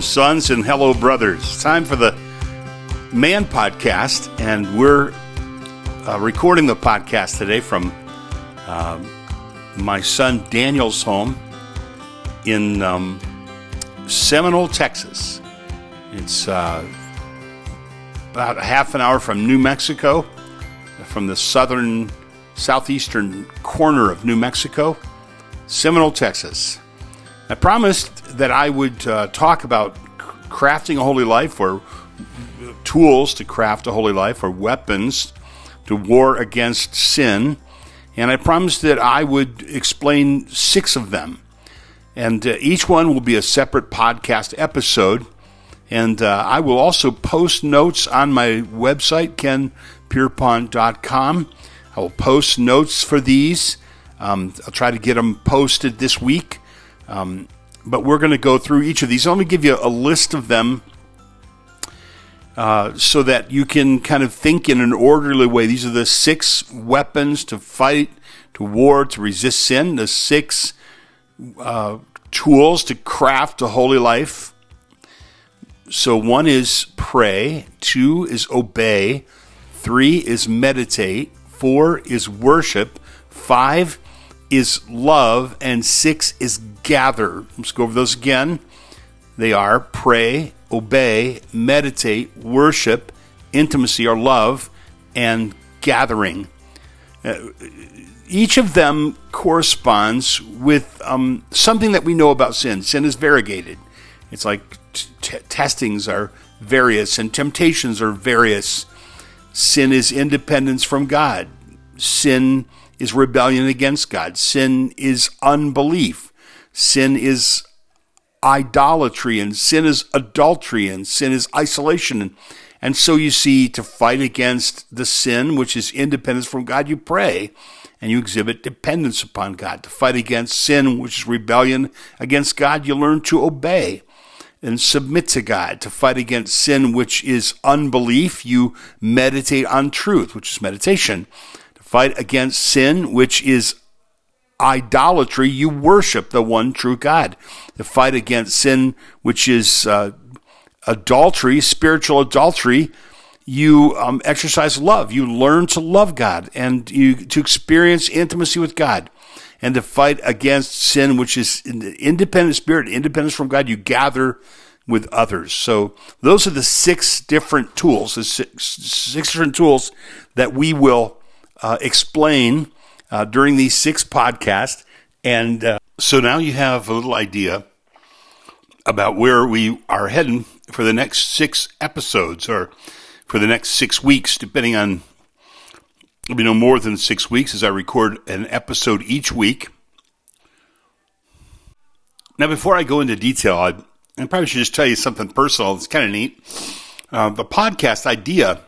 Sons, and hello, brothers. It's time for the Man Podcast, and we're uh, recording the podcast today from uh, my son Daniel's home in um, Seminole, Texas. It's uh, about half an hour from New Mexico, from the southern, southeastern corner of New Mexico, Seminole, Texas. I promised that I would uh, talk about crafting a holy life or tools to craft a holy life or weapons to war against sin. And I promised that I would explain six of them. And uh, each one will be a separate podcast episode. And uh, I will also post notes on my website, kenpierpont.com. I will post notes for these. Um, I'll try to get them posted this week. Um, but we're going to go through each of these. Let me give you a list of them uh, so that you can kind of think in an orderly way. These are the six weapons to fight, to war, to resist sin, the six uh, tools to craft a holy life. So one is pray, two is obey, three is meditate, four is worship, five is love, and six is gather. Let's go over those again. They are pray, obey, meditate, worship, intimacy or love, and gathering. Uh, each of them corresponds with um, something that we know about sin. Sin is variegated. It's like t- testings are various and temptations are various. Sin is independence from God. Sin is rebellion against God. Sin is unbelief. Sin is idolatry, and sin is adultery, and sin is isolation. And, and so you see, to fight against the sin, which is independence from God, you pray and you exhibit dependence upon God. To fight against sin, which is rebellion against God, you learn to obey and submit to God. To fight against sin, which is unbelief, you meditate on truth, which is meditation To fight against sin, which is idolatry, you worship the one true God. The fight against sin, which is uh, adultery, spiritual adultery, you um, exercise love. You learn to love God and you to experience intimacy with God. And to fight against sin, which is independent spirit, independence from God, you gather with others. So those are the six different tools, the six, six different tools that we will uh, explain uh, during these six podcasts. And uh, so now you have a little idea about where we are heading for the next six episodes or for the next six weeks, depending on, be no more than six weeks as I record an episode each week. Now, before I go into detail, I, I probably should just tell you something personal. It's kind of neat. Uh, the podcast idea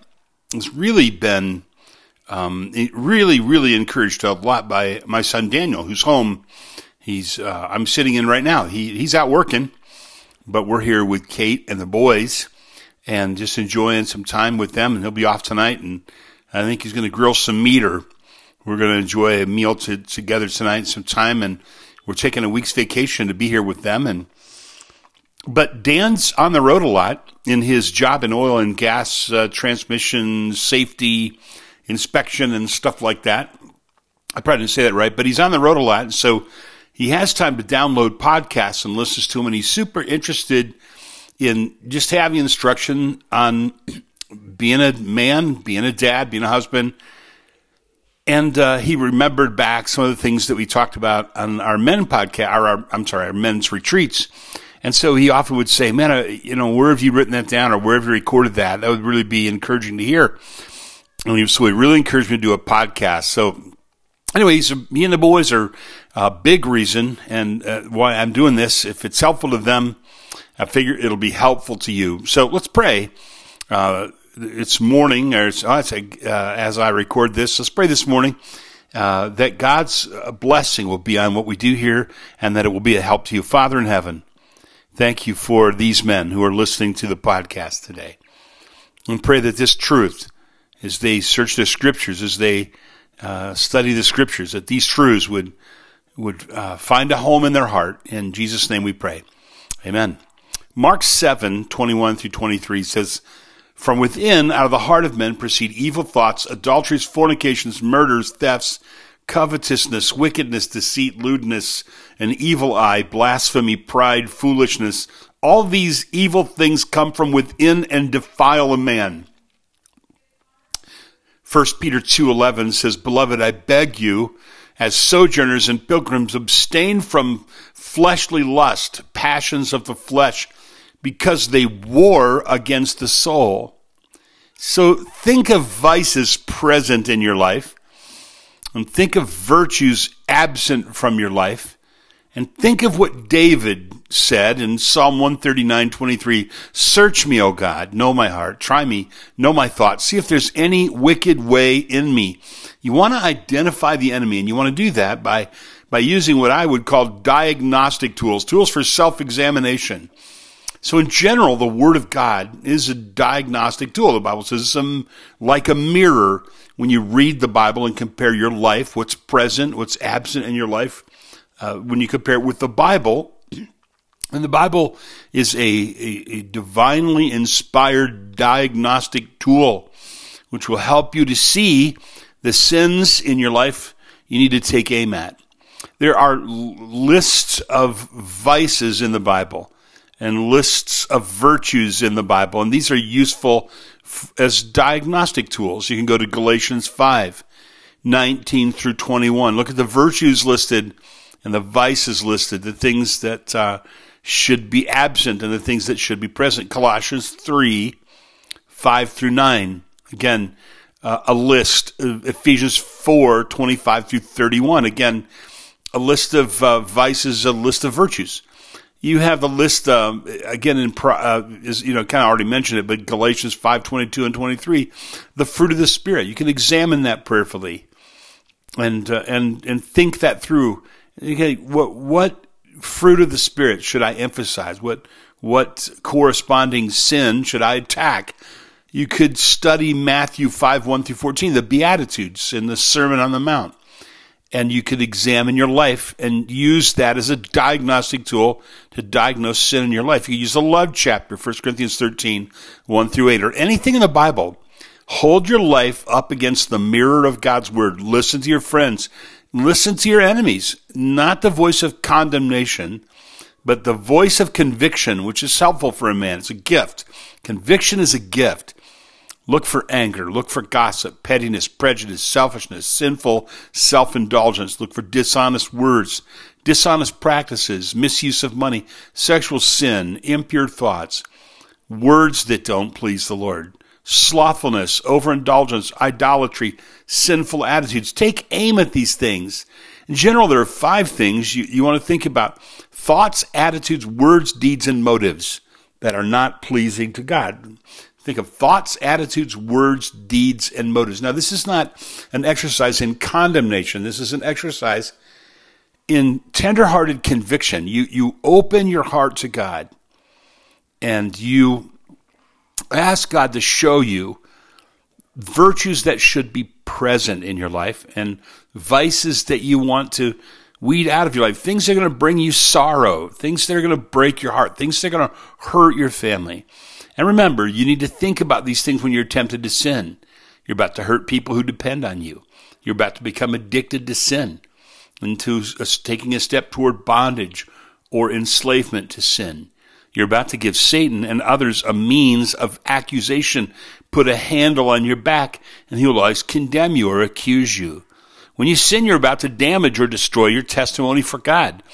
has really been um, really, really encouraged a lot by my son Daniel, who's home. He's uh, I'm sitting in right now. He he's out working, but we're here with Kate and the boys, and just enjoying some time with them. And he'll be off tonight, and I think he's going to grill some meat, or we're going to enjoy a meal to, together tonight, some time, and we're taking a week's vacation to be here with them. And but Dan's on the road a lot in his job in oil and gas uh, transmission safety inspection and stuff like that. I probably didn't say that right, but he's on the road a lot. So he has time to download podcasts and listens to them. And he's super interested in just having instruction on being a man, being a dad, being a husband. And uh, he remembered back some of the things that we talked about on our men podcast, or our, I'm sorry, our men's retreats. And so he often would say, "Man, uh, you know, where have you written that down, or where have you recorded that? That would really be encouraging to hear." And so he really encouraged me to do a podcast. So, anyways, me and the boys are a big reason and uh, why I'm doing this. If it's helpful to them, I figure it'll be helpful to you. So let's pray. Uh, it's morning, or it's, oh, it's a, uh, as I record this. Let's pray this morning uh, that God's uh, blessing will be on what we do here, and that it will be a help to you, Father in heaven. Thank you for these men who are listening to the podcast today, and pray that this truth as they search the scriptures, as they uh, study the scriptures, that these truths would would uh, find a home in their heart. In Jesus' name we pray. Amen. Mark 7, 21 through 23 says, From within, out of the heart of men, proceed evil thoughts, adulteries, fornications, murders, thefts, covetousness, wickedness, deceit, lewdness, an evil eye, blasphemy, pride, foolishness. All these evil things come from within and defile a man. 1 Peter 2:11 says, "Beloved, I beg you, as sojourners and pilgrims, abstain from fleshly lust, passions of the flesh, because they war against the soul." So think of vices present in your life and think of virtues absent from your life and think of what David said in Psalm 139, 23. Search me, O God, know my heart, try me, know my thoughts, see if there's any wicked way in me. You want to identify the enemy, and you want to do that by, by using what I would call diagnostic tools, tools for self-examination. So in general, the Word of God is a diagnostic tool. The Bible says it's like a mirror when you read the Bible and compare your life, what's present, what's absent in your life, uh, when you compare it with the Bible, and the Bible is a, a, a divinely inspired diagnostic tool which will help you to see the sins in your life you need to take aim at. There are lists of vices in the Bible and lists of virtues in the Bible, and these are useful as diagnostic tools. You can go to Galatians 5, 19 through 21. Look at the virtues listed and the vices listed, the things that uh, should be absent and the things that should be present. Colossians 3, 5 through 9. Again, uh, a list. Ephesians 4, 25 through 31. Again, a list of uh, vices, a list of virtues you have the list um, again in uh, is you know kind of already mentioned it, but Galatians five twenty two and twenty three, the fruit of the spirit. You can examine that prayerfully, and uh, and and think that through. Okay, what what fruit of the spirit should I emphasize? What what corresponding sin should I attack? You could study Matthew five one through fourteen, the Beatitudes in the Sermon on the Mount and you could examine your life and use that as a diagnostic tool to diagnose sin in your life. You use the love chapter, 1 Corinthians 13, 1 through 8, or anything in the Bible. Hold your life up against the mirror of God's word. Listen to your friends. Listen to your enemies. Not the voice of condemnation, but the voice of conviction, which is helpful for a man. It's a gift. Conviction is a gift. Look for anger. Look for gossip, pettiness, prejudice, selfishness, sinful self indulgence. Look for dishonest words, dishonest practices, misuse of money, sexual sin, impure thoughts, words that don't please the Lord, slothfulness, overindulgence, idolatry, sinful attitudes. Take aim at these things. In general, there are five things you, you want to think about thoughts, attitudes, words, deeds, and motives that are not pleasing to God. Think of thoughts, attitudes, words, deeds, and motives. Now, this is not an exercise in condemnation. This is an exercise in tenderhearted conviction. You, you open your heart to God and you ask God to show you virtues that should be present in your life and vices that you want to weed out of your life. Things that are going to bring you sorrow, things that are going to break your heart, things that are going to hurt your family. And remember, you need to think about these things when you're tempted to sin. You're about to hurt people who depend on you. You're about to become addicted to sin and to taking a step toward bondage or enslavement to sin. You're about to give Satan and others a means of accusation, put a handle on your back, and he'll always condemn you or accuse you. When you sin, you're about to damage or destroy your testimony for God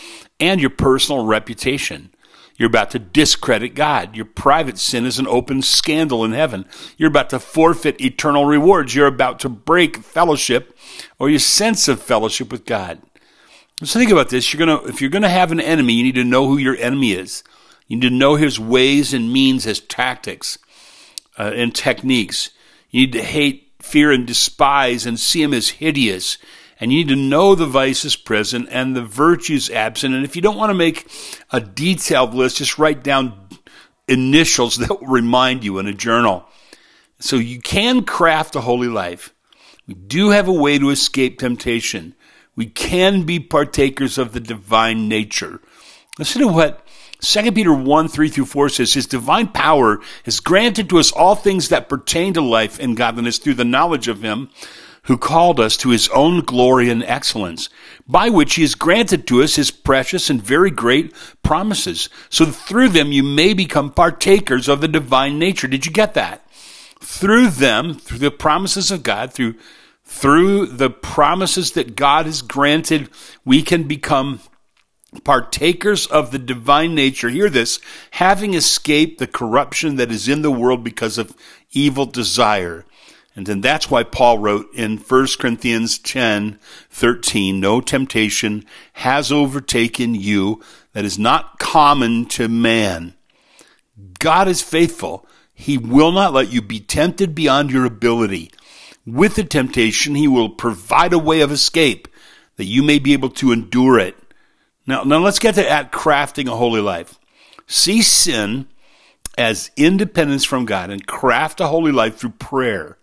and your personal reputation. You're about to discredit God. Your private sin is an open scandal in heaven. You're about to forfeit eternal rewards. You're about to break fellowship or your sense of fellowship with God. So think about this. You're gonna, if you're gonna have an enemy, you need to know who your enemy is. You need to know his ways and means, his tactics uh, and techniques. You need to hate, fear, and despise and see him as hideous and you need to know the vices present and the virtues absent. And if you don't want to make a detailed list, just write down initials that will remind you in a journal. So you can craft a holy life. We do have a way to escape temptation. We can be partakers of the divine nature. Listen to what 2 Peter 1, 3 through 4 says, His divine power has granted to us all things that pertain to life and godliness through the knowledge of Him who called us to His own glory and excellence, by which He has granted to us His precious and very great promises, so through them you may become partakers of the divine nature. Did you get that? Through them, through the promises of God, through through the promises that God has granted, we can become partakers of the divine nature. Hear this, having escaped the corruption that is in the world because of evil desire. And then that's why Paul wrote in 1 Corinthians 10, 13, no temptation has overtaken you that is not common to man. God is faithful. He will not let you be tempted beyond your ability. With the temptation, he will provide a way of escape that you may be able to endure it. Now, now let's get to at crafting a holy life. See sin as independence from God and craft a holy life through prayer.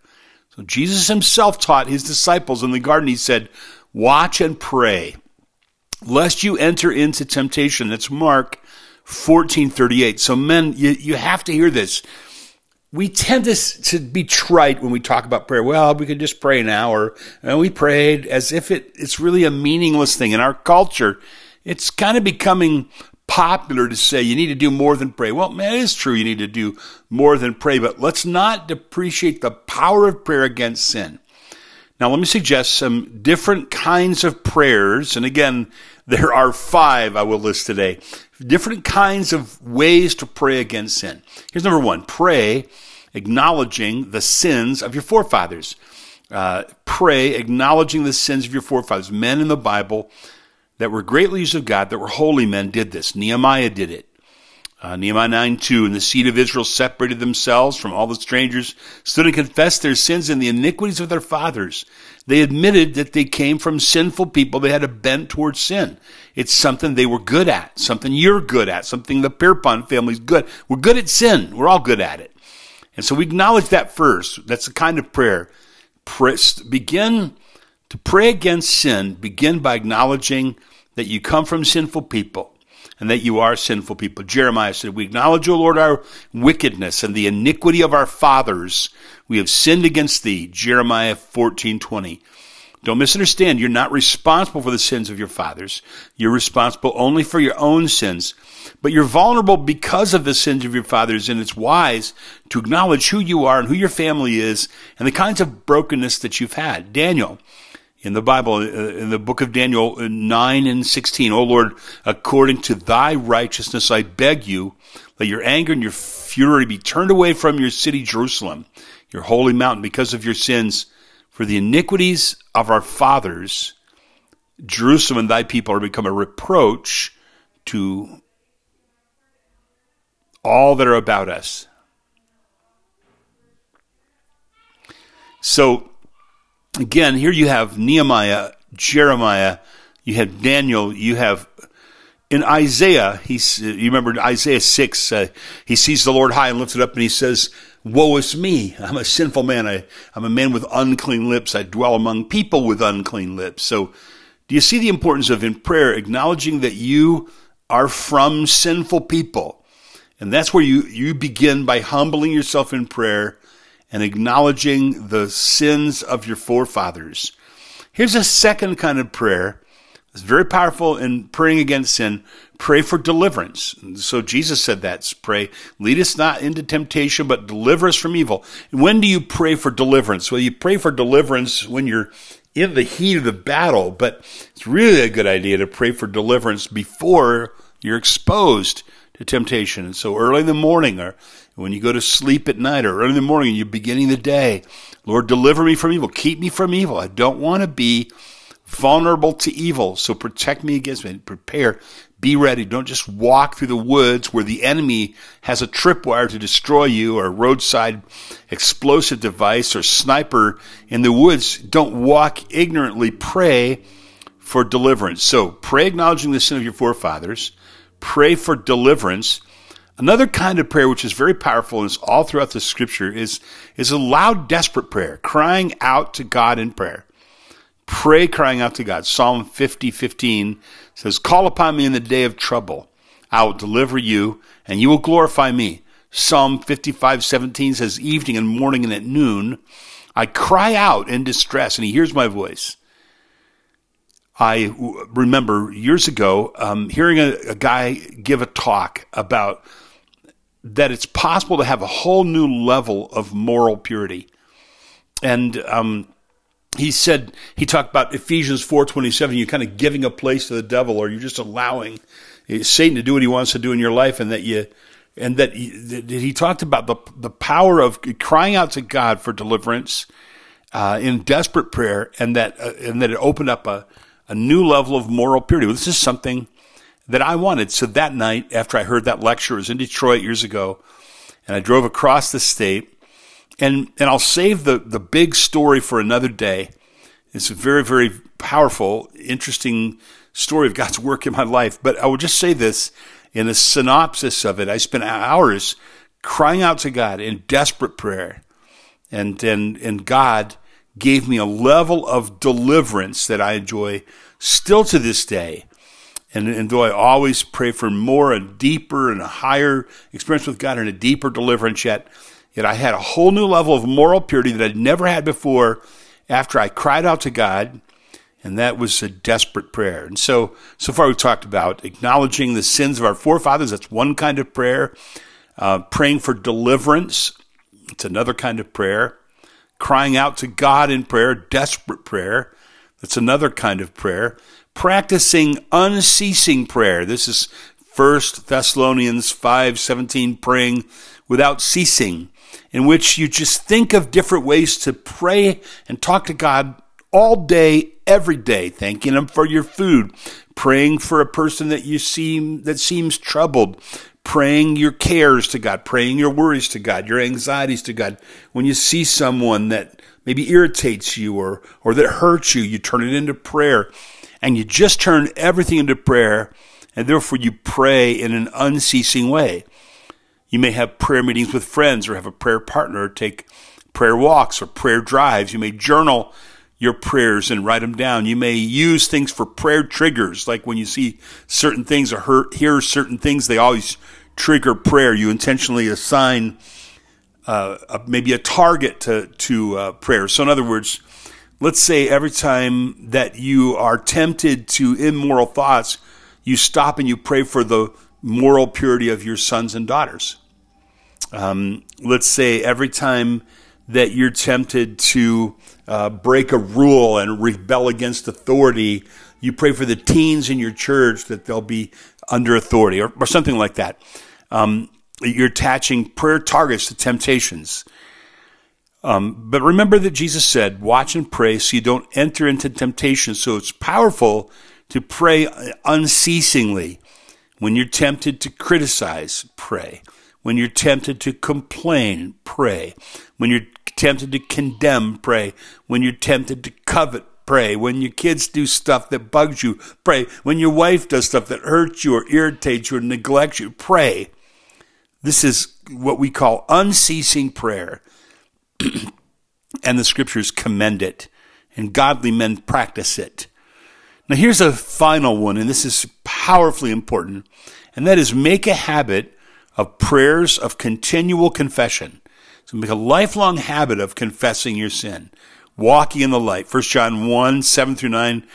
So Jesus himself taught his disciples in the garden, he said, watch and pray, lest you enter into temptation. That's Mark 1438. So men, you, you have to hear this. We tend to, to be trite when we talk about prayer. Well, we could just pray now, or we prayed as if it, it's really a meaningless thing. In our culture, it's kind of becoming popular to say you need to do more than pray. Well, man, it is true you need to do more than pray, but let's not depreciate the power of prayer against sin. Now, let me suggest some different kinds of prayers. And again, there are five I will list today. Different kinds of ways to pray against sin. Here's number one pray acknowledging the sins of your forefathers. Uh, pray acknowledging the sins of your forefathers. Men in the Bible that were great leaders of God, that were holy men, did this. Nehemiah did it. Uh, Nehemiah 9 2, and the seed of Israel separated themselves from all the strangers, stood and confessed their sins and the iniquities of their fathers. They admitted that they came from sinful people. They had a bent towards sin. It's something they were good at, something you're good at, something the Pierpont family's good. We're good at sin. We're all good at it. And so we acknowledge that first. That's the kind of prayer. begin to pray against sin. Begin by acknowledging that you come from sinful people and that you are sinful people. Jeremiah said, We acknowledge, O Lord, our wickedness and the iniquity of our fathers. We have sinned against thee. Jeremiah 14 20. Don't misunderstand. You're not responsible for the sins of your fathers. You're responsible only for your own sins. But you're vulnerable because of the sins of your fathers, and it's wise to acknowledge who you are and who your family is and the kinds of brokenness that you've had. Daniel in the Bible, uh, in the book of Daniel uh, 9 and 16, O Lord, according to thy righteousness, I beg you, let your anger and your fury be turned away from your city, Jerusalem, your holy mountain, because of your sins. For the iniquities of our fathers, Jerusalem and thy people are become a reproach to all that are about us. So, again, here you have Nehemiah, Jeremiah, you have Daniel, you have in Isaiah, he's, you remember Isaiah 6, uh, he sees the Lord high and lifted up and he says, Woe is me. I'm a sinful man. I, I'm a man with unclean lips. I dwell among people with unclean lips. So do you see the importance of in prayer acknowledging that you are from sinful people? And that's where you, you begin by humbling yourself in prayer and acknowledging the sins of your forefathers. Here's a second kind of prayer. It's very powerful in praying against sin. Pray for deliverance. So Jesus said that. Pray, lead us not into temptation, but deliver us from evil. When do you pray for deliverance? Well, you pray for deliverance when you're in the heat of the battle, but it's really a good idea to pray for deliverance before you're exposed to temptation. And so early in the morning or when you go to sleep at night or early in the morning, you're beginning the day, Lord, deliver me from evil. Keep me from evil. I don't want to be vulnerable to evil. So protect me against it. Prepare. Be ready. Don't just walk through the woods where the enemy has a tripwire to destroy you or a roadside explosive device or sniper in the woods. Don't walk ignorantly. Pray for deliverance. So pray acknowledging the sin of your forefathers. Pray for deliverance Another kind of prayer which is very powerful and is all throughout the scripture is, is a loud, desperate prayer, crying out to God in prayer. Pray crying out to God. Psalm 50, 15 says, Call upon me in the day of trouble. I will deliver you, and you will glorify me. Psalm 55, 17 says, Evening and morning and at noon, I cry out in distress, and he hears my voice. I remember years ago um, hearing a, a guy give a talk about that it's possible to have a whole new level of moral purity. And um, he said he talked about Ephesians four twenty seven. You're kind of giving a place to the devil, or you're just allowing Satan to do what he wants to do in your life, and that you and that he, talked about the the power of crying out to God for deliverance uh, in desperate prayer, and that uh, and that it opened up a a new level of moral purity. This is something that I wanted. So that night, after I heard that lecture, it was in Detroit years ago, and I drove across the state and and I'll save the the big story for another day. It's a very very powerful, interesting story of God's work in my life. But I will just say this in a synopsis of it. I spent hours crying out to God in desperate prayer, and and and God gave me a level of deliverance that I enjoy still to this day. And, and though I always pray for more and deeper and a higher experience with God and a deeper deliverance yet, Yet I had a whole new level of moral purity that I'd never had before after I cried out to God, and that was a desperate prayer. And so, so far we've talked about acknowledging the sins of our forefathers. That's one kind of prayer. Uh, praying for deliverance. It's another kind of prayer. Crying out to God in prayer, desperate prayer. That's another kind of prayer. Practicing unceasing prayer. This is First Thessalonians 5:17 praying without ceasing in which you just think of different ways to pray and talk to God all day, every day, thanking Him for your food, praying for a person that you seem that seems troubled, praying your cares to God, praying your worries to God, your anxieties to God. When you see someone that maybe irritates you or or that hurts you, you turn it into prayer, and you just turn everything into prayer, and therefore you pray in an unceasing way. You may have prayer meetings with friends or have a prayer partner, or take prayer walks or prayer drives. You may journal your prayers and write them down. You may use things for prayer triggers, like when you see certain things or hear certain things, they always trigger prayer. You intentionally assign uh, maybe a target to to uh, prayer. So, in other words, let's say every time that you are tempted to immoral thoughts, you stop and you pray for the moral purity of your sons and daughters. Um, let's say every time that you're tempted to uh, break a rule and rebel against authority, you pray for the teens in your church that they'll be under authority or, or something like that. Um, you're attaching prayer targets to temptations. Um, but remember that Jesus said, watch and pray so you don't enter into temptation. So it's powerful to pray unceasingly. When you're tempted to criticize, pray. When you're tempted to complain, pray. When you're tempted to condemn, pray. When you're tempted to covet, pray. When your kids do stuff that bugs you, pray. When your wife does stuff that hurts you or irritates you or neglects you, pray. This is what we call unceasing prayer. And the scriptures commend it, and godly men practice it. Now, here's a final one, and this is powerfully important, and that is make a habit of prayers of continual confession. So make a lifelong habit of confessing your sin, walking in the light. First John 1, 7 through 9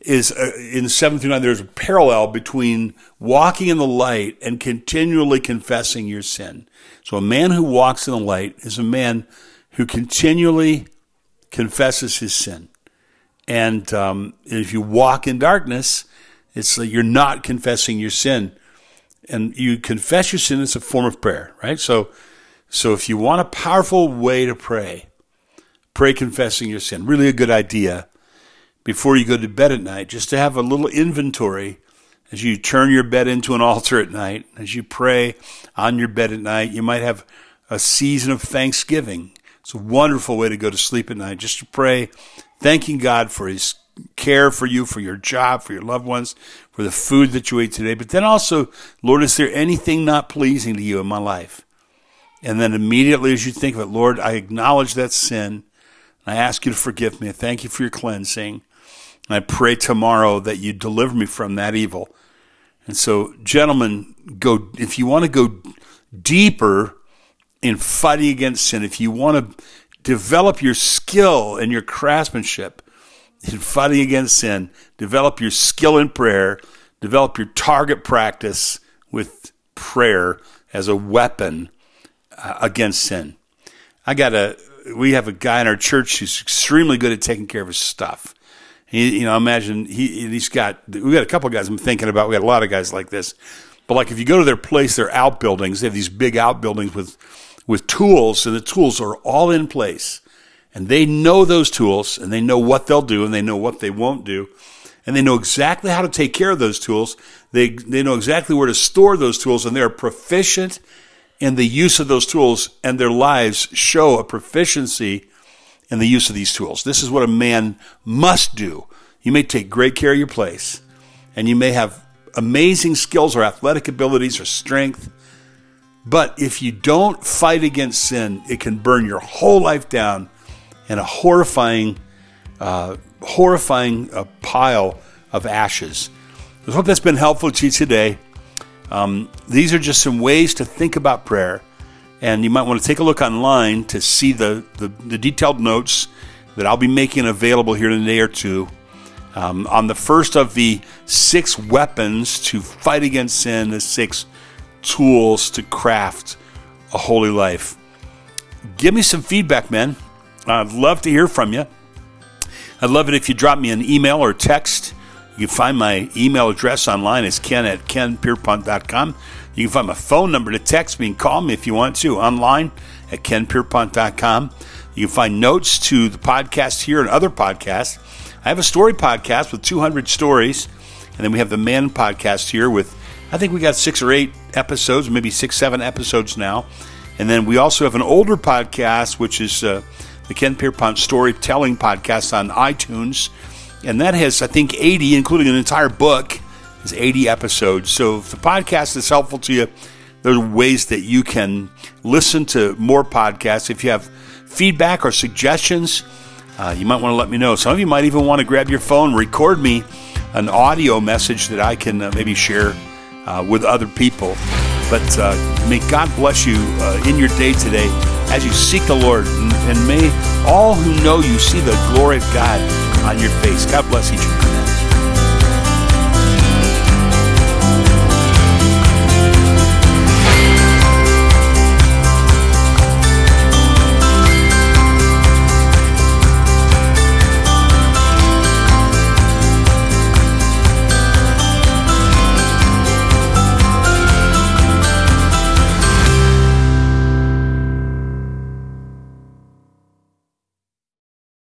is uh, in 7 through 9, there's a parallel between walking in the light and continually confessing your sin. So a man who walks in the light is a man who continually confesses his sin. And um, if you walk in darkness, it's like you're not confessing your sin and you confess your sin. It's a form of prayer, right? So, so if you want a powerful way to pray, pray confessing your sin. Really a good idea before you go to bed at night, just to have a little inventory as you turn your bed into an altar at night, as you pray on your bed at night. You might have a season of thanksgiving. It's a wonderful way to go to sleep at night, just to pray, thanking God for His care for you, for your job, for your loved ones, for the food that you ate today. But then also, Lord, is there anything not pleasing to you in my life? And then immediately as you think of it, Lord, I acknowledge that sin. I ask you to forgive me. I thank you for your cleansing. And I pray tomorrow that you deliver me from that evil. And so, gentlemen, go if you want to go deeper in fighting against sin, if you want to develop your skill and your craftsmanship in fighting against sin, develop your skill in prayer, develop your target practice with prayer as a weapon uh, against sin. I got a we have a guy in our church who's extremely good at taking care of his stuff. He, you know, imagine he he's got we got a couple of guys I'm thinking about. We got a lot of guys like this. But like if you go to their place, their outbuildings, they have these big outbuildings with with tools, and the tools are all in place. And they know those tools, and they know what they'll do, and they know what they won't do, and they know exactly how to take care of those tools. They they know exactly where to store those tools, and they're proficient in the use of those tools, and their lives show a proficiency in the use of these tools. This is what a man must do. You may take great care of your place, and you may have amazing skills or athletic abilities or strength. But if you don't fight against sin, it can burn your whole life down in a horrifying, uh, horrifying uh, pile of ashes. I hope that's been helpful to you today. Um, these are just some ways to think about prayer. And you might want to take a look online to see the, the, the detailed notes that I'll be making available here in a day or two um, on the first of the six weapons to fight against sin, the six tools to craft a holy life. Give me some feedback, man. I'd love to hear from you. I'd love it if you drop me an email or text. You can find my email address online. It's ken at kenpierpont.com. You can find my phone number to text me and call me if you want to online at kenpierpont.com. You can find notes to the podcast here and other podcasts I have a story podcast with 200 stories, and then we have the Man podcast here with, I think we got six or eight episodes, maybe six, seven episodes now. And then we also have an older podcast, which is uh, the Ken Pierpont Storytelling Podcast on iTunes. And that has, I think, 80, including an entire book, is 80 episodes. So if the podcast is helpful to you, there are ways that you can listen to more podcasts. If you have feedback or suggestions, uh, you might want to let me know. Some of you might even want to grab your phone, record me an audio message that I can uh, maybe share uh, with other people. But uh, may God bless you uh, in your day today as you seek the Lord. And, and may all who know you see the glory of God on your face. God bless each of you.